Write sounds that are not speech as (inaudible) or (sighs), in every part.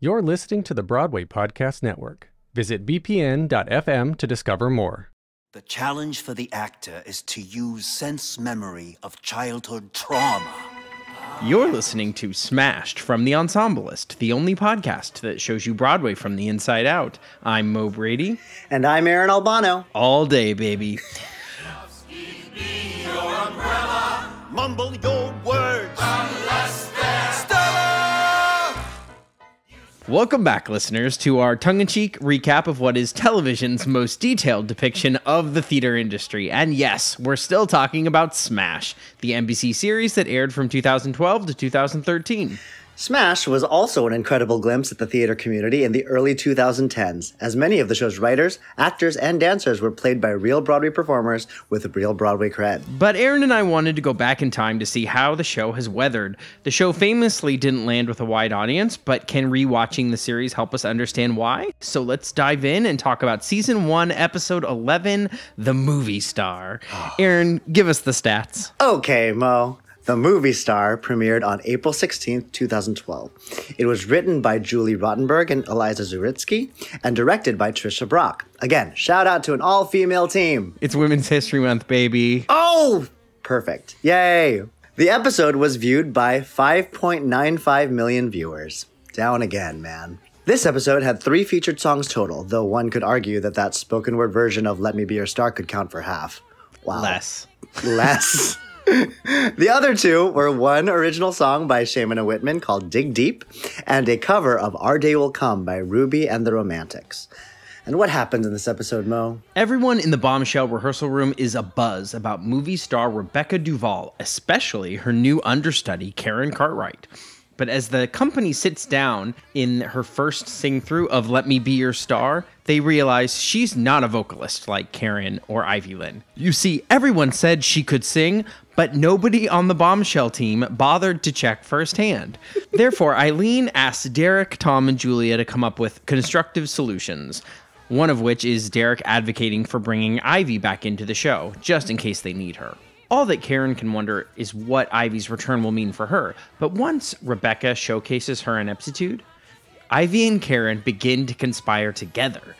You're listening to the Broadway Podcast Network. Visit bpn.fm to discover more. The challenge for the actor is to use sense memory of childhood trauma. You're listening to Smashed from The Ensemblist, the only podcast that shows you Broadway from the inside out. I'm Mo Brady. And I'm Aaron Albano. All day, baby. Mumble your words. Welcome back, listeners, to our tongue in cheek recap of what is television's most detailed depiction of the theater industry. And yes, we're still talking about Smash, the NBC series that aired from 2012 to 2013. Smash was also an incredible glimpse at the theater community in the early 2010s, as many of the show's writers, actors, and dancers were played by real Broadway performers with real Broadway cred. But Aaron and I wanted to go back in time to see how the show has weathered. The show famously didn't land with a wide audience, but can rewatching the series help us understand why? So let's dive in and talk about season 1, episode 11, The Movie Star. (sighs) Aaron, give us the stats. Okay, Mo. The Movie Star premiered on April 16, 2012. It was written by Julie Rottenberg and Elisa Zuritsky and directed by Tricia Brock. Again, shout out to an all female team. It's Women's History Month, baby. Oh, perfect. Yay. The episode was viewed by 5.95 million viewers. Down again, man. This episode had three featured songs total, though one could argue that that spoken word version of Let Me Be Your Star could count for half. Wow. Less. Less. (laughs) the other two were one original song by Shaiman and Whitman called Dig Deep and a cover of Our Day Will Come by Ruby and the Romantics. And what happens in this episode, Mo? Everyone in the bombshell rehearsal room is abuzz about movie star Rebecca Duvall, especially her new understudy, Karen Cartwright. But as the company sits down in her first sing through of Let Me Be Your Star, they realize she's not a vocalist like Karen or Ivy Lynn. You see, everyone said she could sing, but nobody on the bombshell team bothered to check firsthand. Therefore, Eileen asks Derek, Tom, and Julia to come up with constructive solutions. One of which is Derek advocating for bringing Ivy back into the show, just in case they need her. All that Karen can wonder is what Ivy's return will mean for her. But once Rebecca showcases her ineptitude, Ivy and Karen begin to conspire together.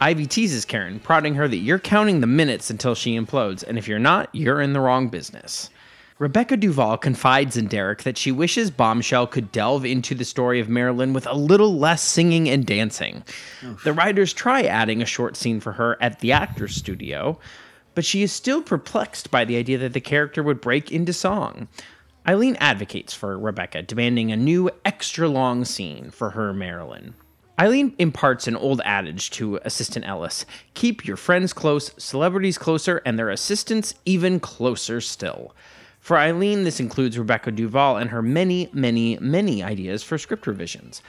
Ivy teases Karen, prodding her that you're counting the minutes until she implodes, and if you're not, you're in the wrong business. Rebecca Duvall confides in Derek that she wishes Bombshell could delve into the story of Marilyn with a little less singing and dancing. The writers try adding a short scene for her at the actor's studio, but she is still perplexed by the idea that the character would break into song. Eileen advocates for Rebecca, demanding a new, extra long scene for her Marilyn. Eileen imparts an old adage to assistant Ellis keep your friends close, celebrities closer, and their assistants even closer still. For Eileen, this includes Rebecca Duvall and her many, many, many ideas for script revisions.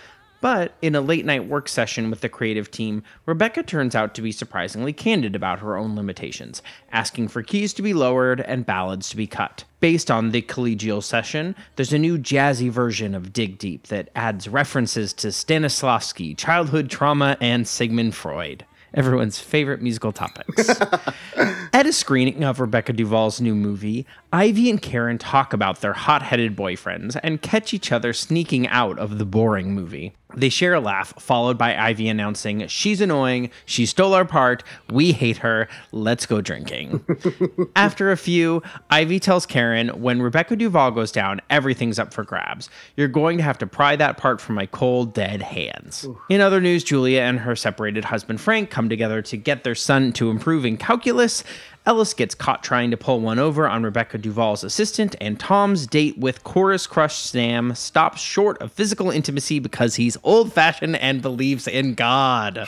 But in a late night work session with the creative team, Rebecca turns out to be surprisingly candid about her own limitations, asking for keys to be lowered and ballads to be cut. Based on the collegial session, there's a new jazzy version of Dig Deep that adds references to Stanislavski, childhood trauma, and Sigmund Freud everyone's favorite musical topics. (laughs) At a screening of Rebecca Duvall's new movie, Ivy and Karen talk about their hot headed boyfriends and catch each other sneaking out of the boring movie. They share a laugh, followed by Ivy announcing, She's annoying, she stole our part, we hate her, let's go drinking. (laughs) After a few, Ivy tells Karen, When Rebecca Duvall goes down, everything's up for grabs. You're going to have to pry that part from my cold, dead hands. In other news, Julia and her separated husband Frank come together to get their son to improve in calculus. Ellis gets caught trying to pull one over on Rebecca Duvall's assistant, and Tom's date with chorus crush Sam stops short of physical intimacy because he's old fashioned and believes in God.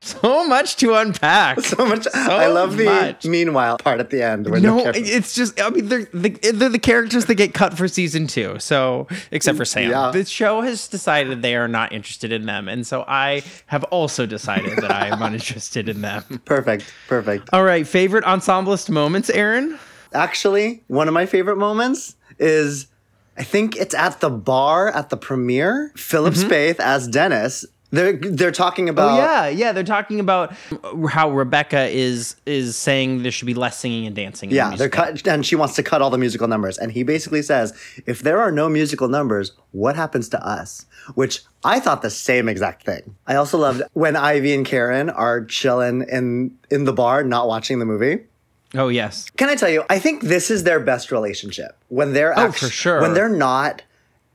So much to unpack. (laughs) So much. I love the much. meanwhile part at the end. Where No, it's just I mean they're the, they're the characters that get cut for season two. So except for Sam, Yeah. the show has decided they are not interested in them, and so I have also decided that I am (laughs) uninterested in them. perfect, perfect. All right, favorite ensemblist moments, Aaron. Actually, one of my favorite moments is I think it's at the bar at the premiere. Philip mm-hmm. Spaeth as Dennis. They're they're talking about oh yeah, yeah. They're talking about how Rebecca is is saying there should be less singing and dancing. in the Yeah, they're cut, and she wants to cut all the musical numbers. And he basically says, if there are no musical numbers, what happens to us? Which I thought the same exact thing. I also loved when Ivy and Karen are chilling in in the bar, not watching the movie. Oh yes, Can I tell you? I think this is their best relationship when they're Oh, act- for sure. when they're not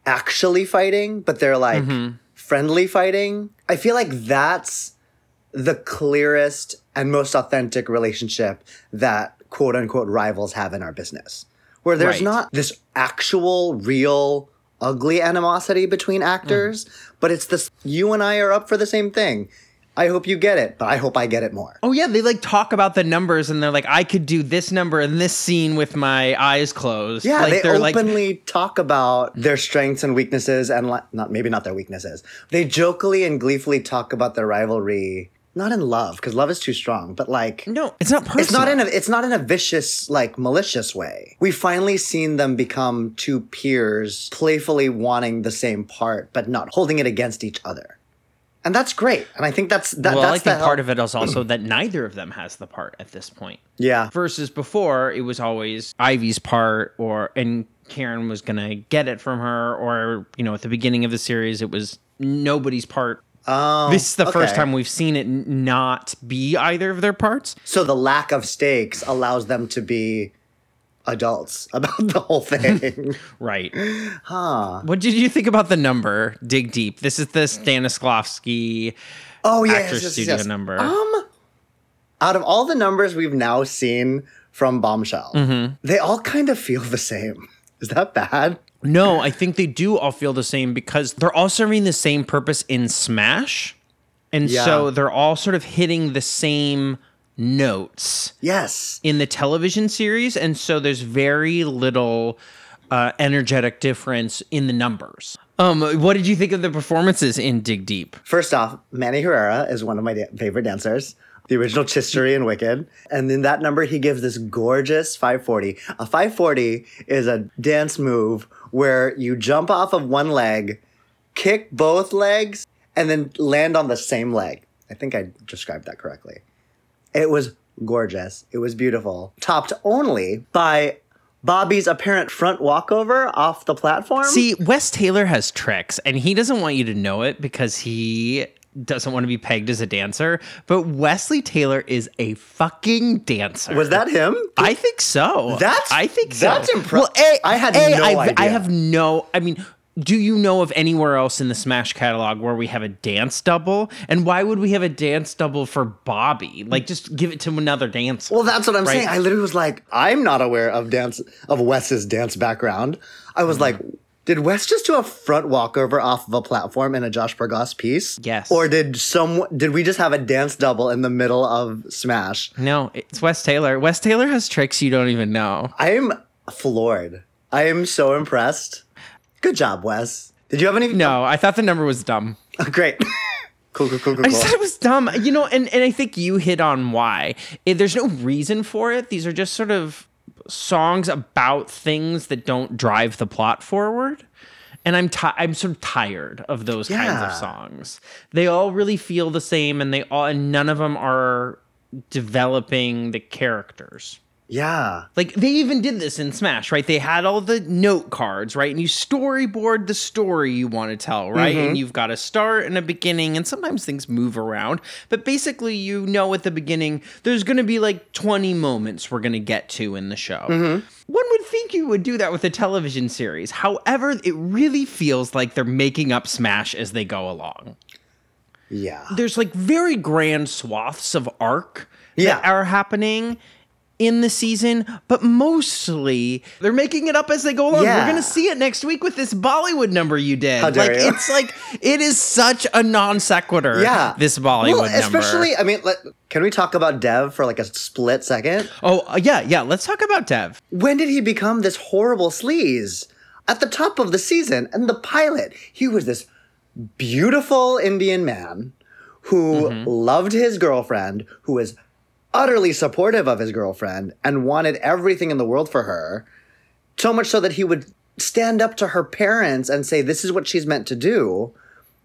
actually fighting, but they're like Mm-hmm. Friendly fighting. I feel like that's the clearest and most authentic relationship that quote unquote rivals have in our business, where there's Right. not this actual, real, ugly animosity between actors, mm. but it's this you and I are up for the same thing. I hope you get it, but I hope I get it more. Oh yeah, they like talk about the numbers and they're like, I could do this number in this scene with my eyes closed. Yeah, like, they they're like, openly talk about their strengths and weaknesses, and li- not maybe not their weaknesses. They jokingly and gleefully talk about their rivalry, not in love, because love is too strong, but like no, it's not personal. it's not in a it's not in a vicious like malicious way. We finally seen them become two peers, playfully wanting the same part, but not holding it against each other, and that's great. And I think that's that, well, that's I think part of it is also that neither of them has the part at this point. yeah. Versus before, it was always Ivy's part, or and Karen was gonna get it from her, or you know, at the beginning of the series, it was nobody's part. Oh, this is the first time we've seen it not be either of their parts. So the lack of stakes allows them to be adults (laughs) about the whole thing. (laughs) Right. Huh. What did you think about the number? Dig deep. This is the Stanislavski oh yeah, actor yes, yes, studio yes. number. Um, out of all the numbers we've now seen from Bombshell, Mm-hmm. they all kind of feel the same. Is that bad? No, I think they do all feel the same because they're all serving the same purpose in Smash. And Yeah. so they're all sort of hitting the same notes Yes. in the television series. And so there's very little uh, energetic difference in the numbers. Um, what did you think of the performances in Dig Deep? First off, Manny Herrera is one of my da- favorite dancers. The original Chistery and Wicked. And in that number, he gives this gorgeous 540. A 540 is a dance move where you jump off of one leg, kick both legs, and then land on the same leg. I think I described that correctly. It was gorgeous. It was beautiful. Topped only by Bobby's apparent front walkover off the platform. See, Wes Taylor has tricks, and he doesn't want you to know it because he doesn't want to be pegged as a dancer. But Wesley Taylor is a fucking dancer. was that him? I think so. That's- I think so. that's impressive. Well, a, I had a, no I've- I have no. I mean. Do you know of anywhere else in the Smash catalog where we have a dance double? And why would we have a dance double for Bobby? Like, just give it to another dancer. Well, that's what I'm Right. saying. I literally was like, I'm not aware of dance of Wes's dance background. I was mm-hmm. like, did Wes just do a front walkover off of a platform in a Josh Bergasse piece? Yes. Or did some did we just have a dance double in the middle of Smash? no, it's Wes Taylor. Wes Taylor has tricks you don't even know. I'm floored. I am so impressed. Good job, Wes. Did you have any? No, I thought the number was dumb. Great. (laughs) cool, cool, cool, cool. I cool. thought it was dumb. You know, and, and I think you hit on why. Eh, There's no reason for it. These are just sort of songs about things that don't drive the plot forward. And I'm ti- I'm sort of tired of those kinds of songs. They all really feel the same, and they all and none of them are developing the characters. Yeah. Like they even did this in Smash, right? They had all the note cards, right? And you storyboard the story you want to tell, right? Mhm. And you've got a start and a beginning, and sometimes things move around. But basically, you know at the beginning, there's going to be like 20 moments we're going to get to in the show. Mhm. One would think you would do that with a television series. However, it really feels like they're making up Smash as they go along. Yeah. There's like very grand swaths of arc Yeah. that are happening in the season, but mostly they're making it up as they go along. Yeah. We're gonna see it next week with this Bollywood number you did. Like you. it's like it is such a non sequitur. Yeah. this Bollywood Well, number. especially, I mean, let, can we talk about Dev for like a split second? Oh uh, yeah, yeah. Let's talk about Dev. When did he become this horrible sleaze? At the top of the season and the pilot, he was this beautiful Indian man who loved his girlfriend, who was utterly supportive of his girlfriend and wanted everything in the world for her. So much so that he would stand up to her parents and say, This is what she's meant to do.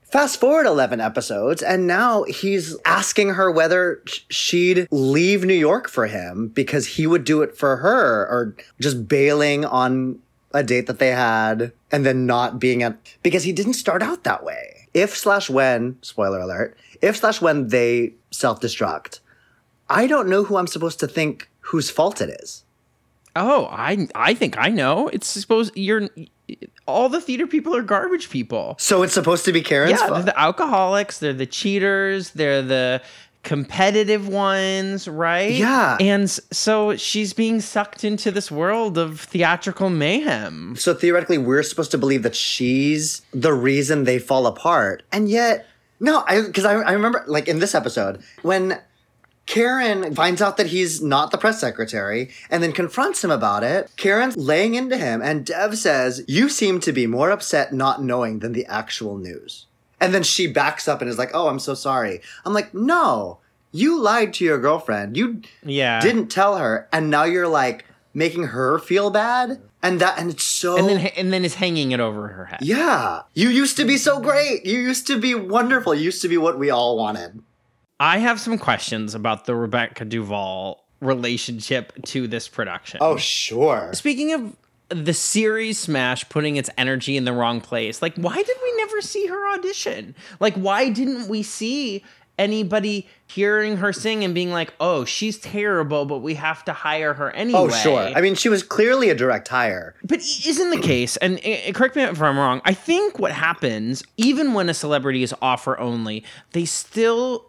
Fast forward 11 episodes, and now he's asking her whether she'd leave New York for him because he would do it for her, or just bailing on a date that they had and then not being at because he didn't start out that way. If slash when, spoiler alert, if slash when they self destruct, I don't know who I'm supposed to think whose fault it is. Oh, I I think I know. It's supposed you're all the theater people are garbage people. So it's supposed to be Karen's yeah, fault. they're the alcoholics, they're the cheaters, they're the competitive ones, right? Yeah. And so she's being sucked into this world of theatrical mayhem. So theoretically, we're supposed to believe that she's the reason they fall apart, and yet no, I because I, I remember like in this episode when Karen finds out that he's not the press secretary and then confronts him about it. Karen's laying into him, and Dev says, "You seem to be more upset not knowing than the actual news." And then she backs up and is like, "Oh, I'm so sorry." I'm like, "No, you lied to your girlfriend. You Yeah. didn't tell her, and now you're like making her feel bad." And that, and it's so And then and then is hanging it over her head. yeah. You used to be so great. You used to be wonderful. You used to be what we all wanted. I have some questions about the Rebecca Duvall relationship to this production. Oh, sure. Speaking of the series Smash putting its energy in the wrong place, like why did we never see her audition? Like why didn't we see anybody hearing her sing and being like, "Oh, she's terrible, but we have to hire her anyway." Oh, sure. I mean, she was clearly a direct hire. But isn't the case, and uh, correct me if I'm wrong, I think what happens, even when a celebrity is offer only, they still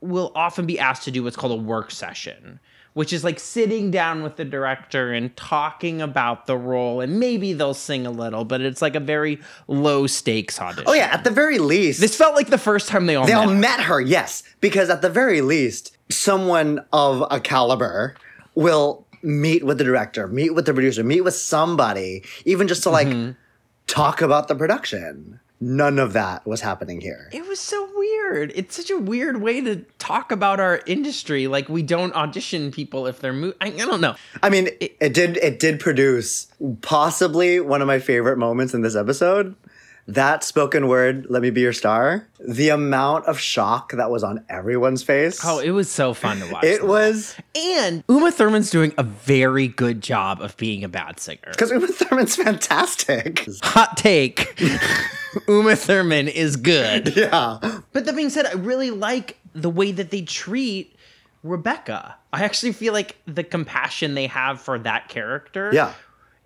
will often be asked to do what's called a work session, which is like sitting down with the director and talking about the role, and maybe they'll sing a little, but it's like a very low stakes audition. Oh, yeah. At the very least, This felt like the first time they all they met. all met her, yes. Because at the very least, someone of a caliber will meet with the director, meet with the producer, meet with somebody, even just to like Mm-hmm. talk about the production. None of that was happening here. It was so weird. It's such a weird way to talk about our industry. Like we don't audition people if they're mo- I, I don't know. I mean, it, it did it did produce possibly one of my favorite moments in this episode. That spoken word, "Let me be your star." The amount of shock that was on everyone's face. Oh, it was so fun to watch. it them. was And Uma Thurman's doing a very good job of being a bad singer. because Uma Thurman's fantastic. Hot take. (laughs) Uma Thurman is good. (laughs) Yeah, But that being said, I really like the way that they treat Rebecca. I actually feel like the compassion they have for that character. yeah.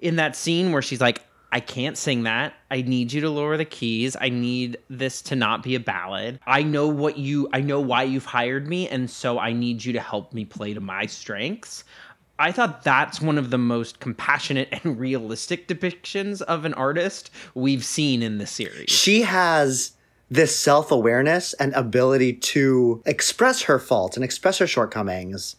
in that scene where she's like, I can't sing that. I need you to lower the keys. I need this to not be a ballad. I know what you I know why you've hired me and so I need you to help me play to my strengths. I thought that's one of the most compassionate and (laughs) realistic depictions of an artist we've seen in the series. She has this self awareness and ability to express her faults and express her shortcomings.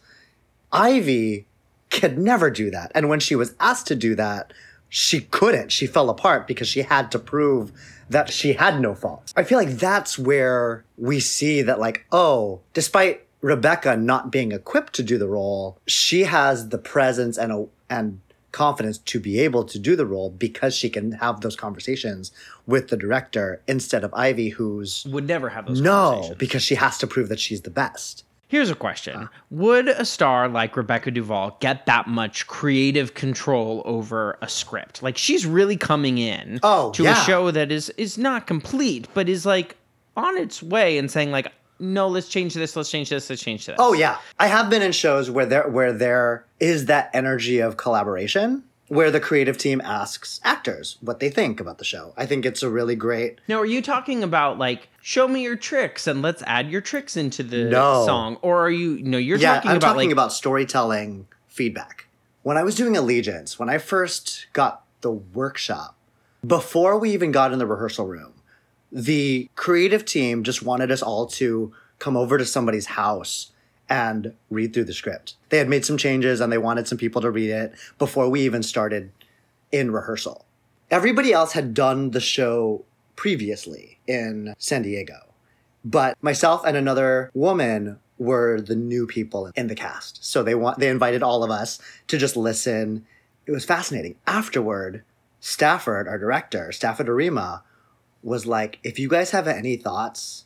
Ivy could never do that. And when she was asked to do that, she couldn't. She fell apart because she had to prove that she had no faults. I feel like that's where we see that, like, oh, despite Rebecca not being equipped to do the role, she has the presence and a, and confidence to be able to do the role because she can have those conversations with the director instead of Ivy, who's Would never have those no, conversations. because she has to prove that she's the best. Here's a question uh-huh. Would a star like Rebecca Duvall get that much creative control over a script? Like, she's really coming in Oh, to yeah. a show that is is not complete, but is like on its way and saying, like, no, let's change this, let's change this, let's change this. Oh yeah, I have been in shows where there where there is that energy of collaboration, where the creative team asks actors what they think about the show. I think it's a really great. Now, are you talking about like show me your tricks and let's add your tricks into the No. song, or are you? No, you're yeah, talking I'm about talking like about storytelling feedback. When I was doing Allegiance, when I first got the workshop, before we even got in the rehearsal room, the creative team just wanted us all to come over to somebody's house and read through the script. They had made some changes and they wanted some people to read it before we even started in rehearsal. Everybody else had done the show previously in San Diego, but myself and another woman were the new people in the cast. So they want they invited all of us to just listen. It was fascinating. Afterward, Stafford, our director, Stafford Arima, was like, if you guys have any thoughts,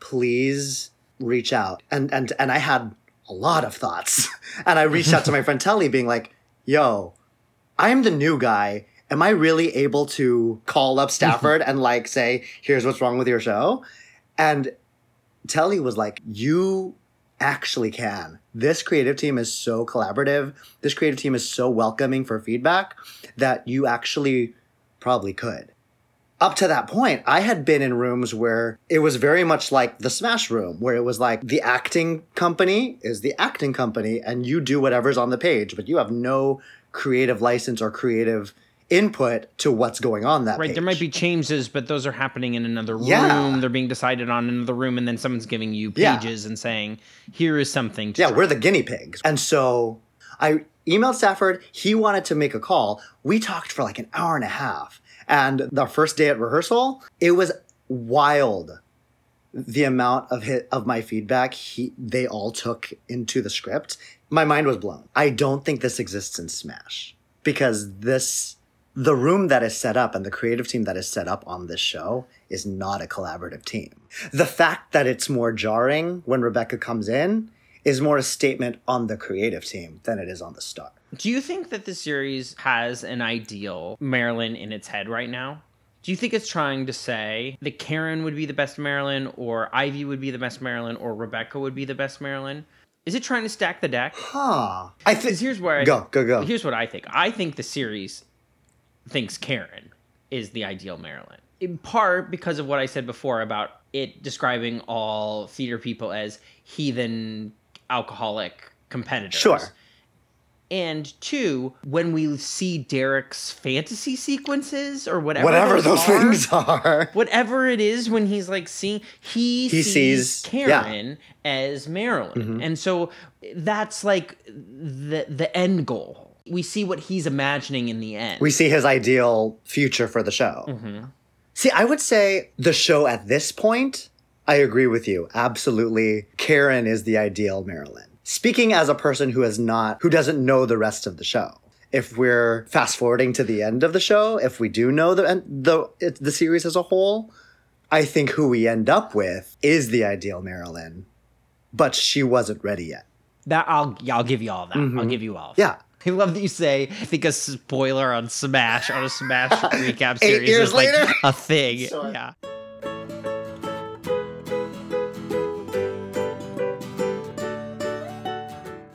please reach out. And and and I had a lot of thoughts. (laughs) and I reached out to my friend Telly being like, yo, I'm the new guy. Am I really able to call up Stafford (laughs) and like say, here's what's wrong with your show? And Telly was like, you actually can. This creative team is so collaborative. This creative team is so welcoming for feedback that you actually probably could up to that point, I had been in rooms where it was very much like the Smash Room, where it was like the acting company is the acting company, and you do whatever's on the page, but you have no creative license or creative input to what's going on that Right, page. there might be changes, but those are happening in another room. Yeah. They're being decided on in another room, and then someone's giving you Yeah. pages and saying, "Here is something." To yeah, try." we're the guinea pigs. And so I emailed Stafford. He wanted to make a call. We talked for like an hour and a half. And the first day at rehearsal, it was wild. The amount of hit of my feedback he they all took into the script. My mind was blown. I don't think this exists in Smash because this the room that is set up and the creative team that is set up on this show is not a collaborative team. The fact that it's more jarring when Rebecca comes in is more a statement on the creative team than it is on the star. Do you think that the series has an ideal Marilyn in its head right now? Do you think it's trying to say that Karen would be the best Marilyn, or Ivy would be the best Marilyn, or Rebecca would be the best Marilyn? Is it trying to stack the deck? Huh. I think here's where I Go, go, go. Here's what I think. I think the series thinks Karen is the ideal Marilyn. In part because of what I said before about it describing all theater people as heathen alcoholic competitors. Sure. And two, when we see Derek's fantasy sequences or whatever, Whatever those are, things are. whatever it is when he's like seeing he, He sees, sees- yeah. Karen as Marilyn. Mhm. And so that's like the the end goal. We see what he's imagining in the end. We see his ideal future for the show. Mhm. See, I would say the show at this point, I agree with you. Absolutely. Karen is the ideal Marilyn. Speaking as a person who has not, who doesn't know the rest of the show. If we're fast forwarding to the end of the show, if we do know the the it, the series as a whole, I think who we end up with is the ideal Marilyn, but she wasn't ready yet. That I'll I'll give you all that. I'll Mhm. give you all. Yeah. I love that you say. I think a spoiler on Smash on a Smash (laughs) recap Eight series years is like a thing. Sure. Yeah.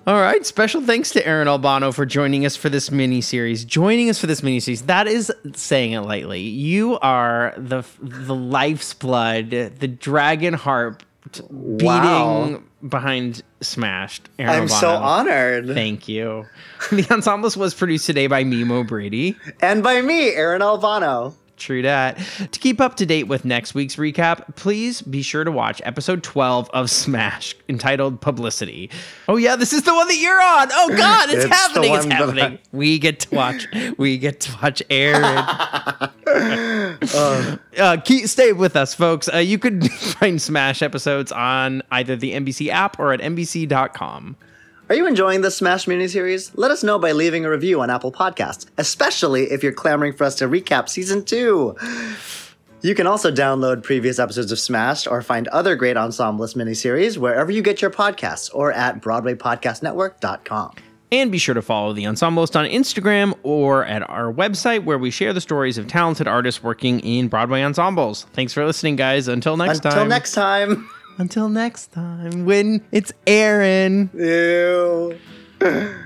All right. Special thanks to Aaron Albano for joining us for this mini series. Joining us for this mini series. That is saying it lightly. You are the the life's blood, the dragon harp beating Wow. behind Smashed. Aaron I'm so honored. Thank you. (laughs) The Ensemblist was produced today by Mimo Brady. And by me, Aaron Albano. True that. To keep up to date with next week's recap, please be sure to watch episode 12 of Smash entitled Publicity. Oh, yeah, this is the one that you're on. Oh, God, it's, (laughs) It's happening. It's that I- happening. We get to watch. We get to watch Aaron. (laughs) uh, keep, stay with us, folks. Uh, you could (laughs) find Smash episodes on either the NBC app or at NBC.com. Are you enjoying the Smash miniseries? Let us know by leaving a review on Apple Podcasts, especially if you're clamoring for us to recap season two. You can also download previous episodes of Smashed or find other great Ensemblist miniseries wherever you get your podcasts or at BroadwayPodcastNetwork.com. And be sure to follow the Ensemblist on Instagram or at our website where we share the stories of talented artists working in Broadway ensembles. Thanks for listening, guys. Until next Until time. Until next time. (laughs) Until next time, when it's Aaron. Ew. (laughs)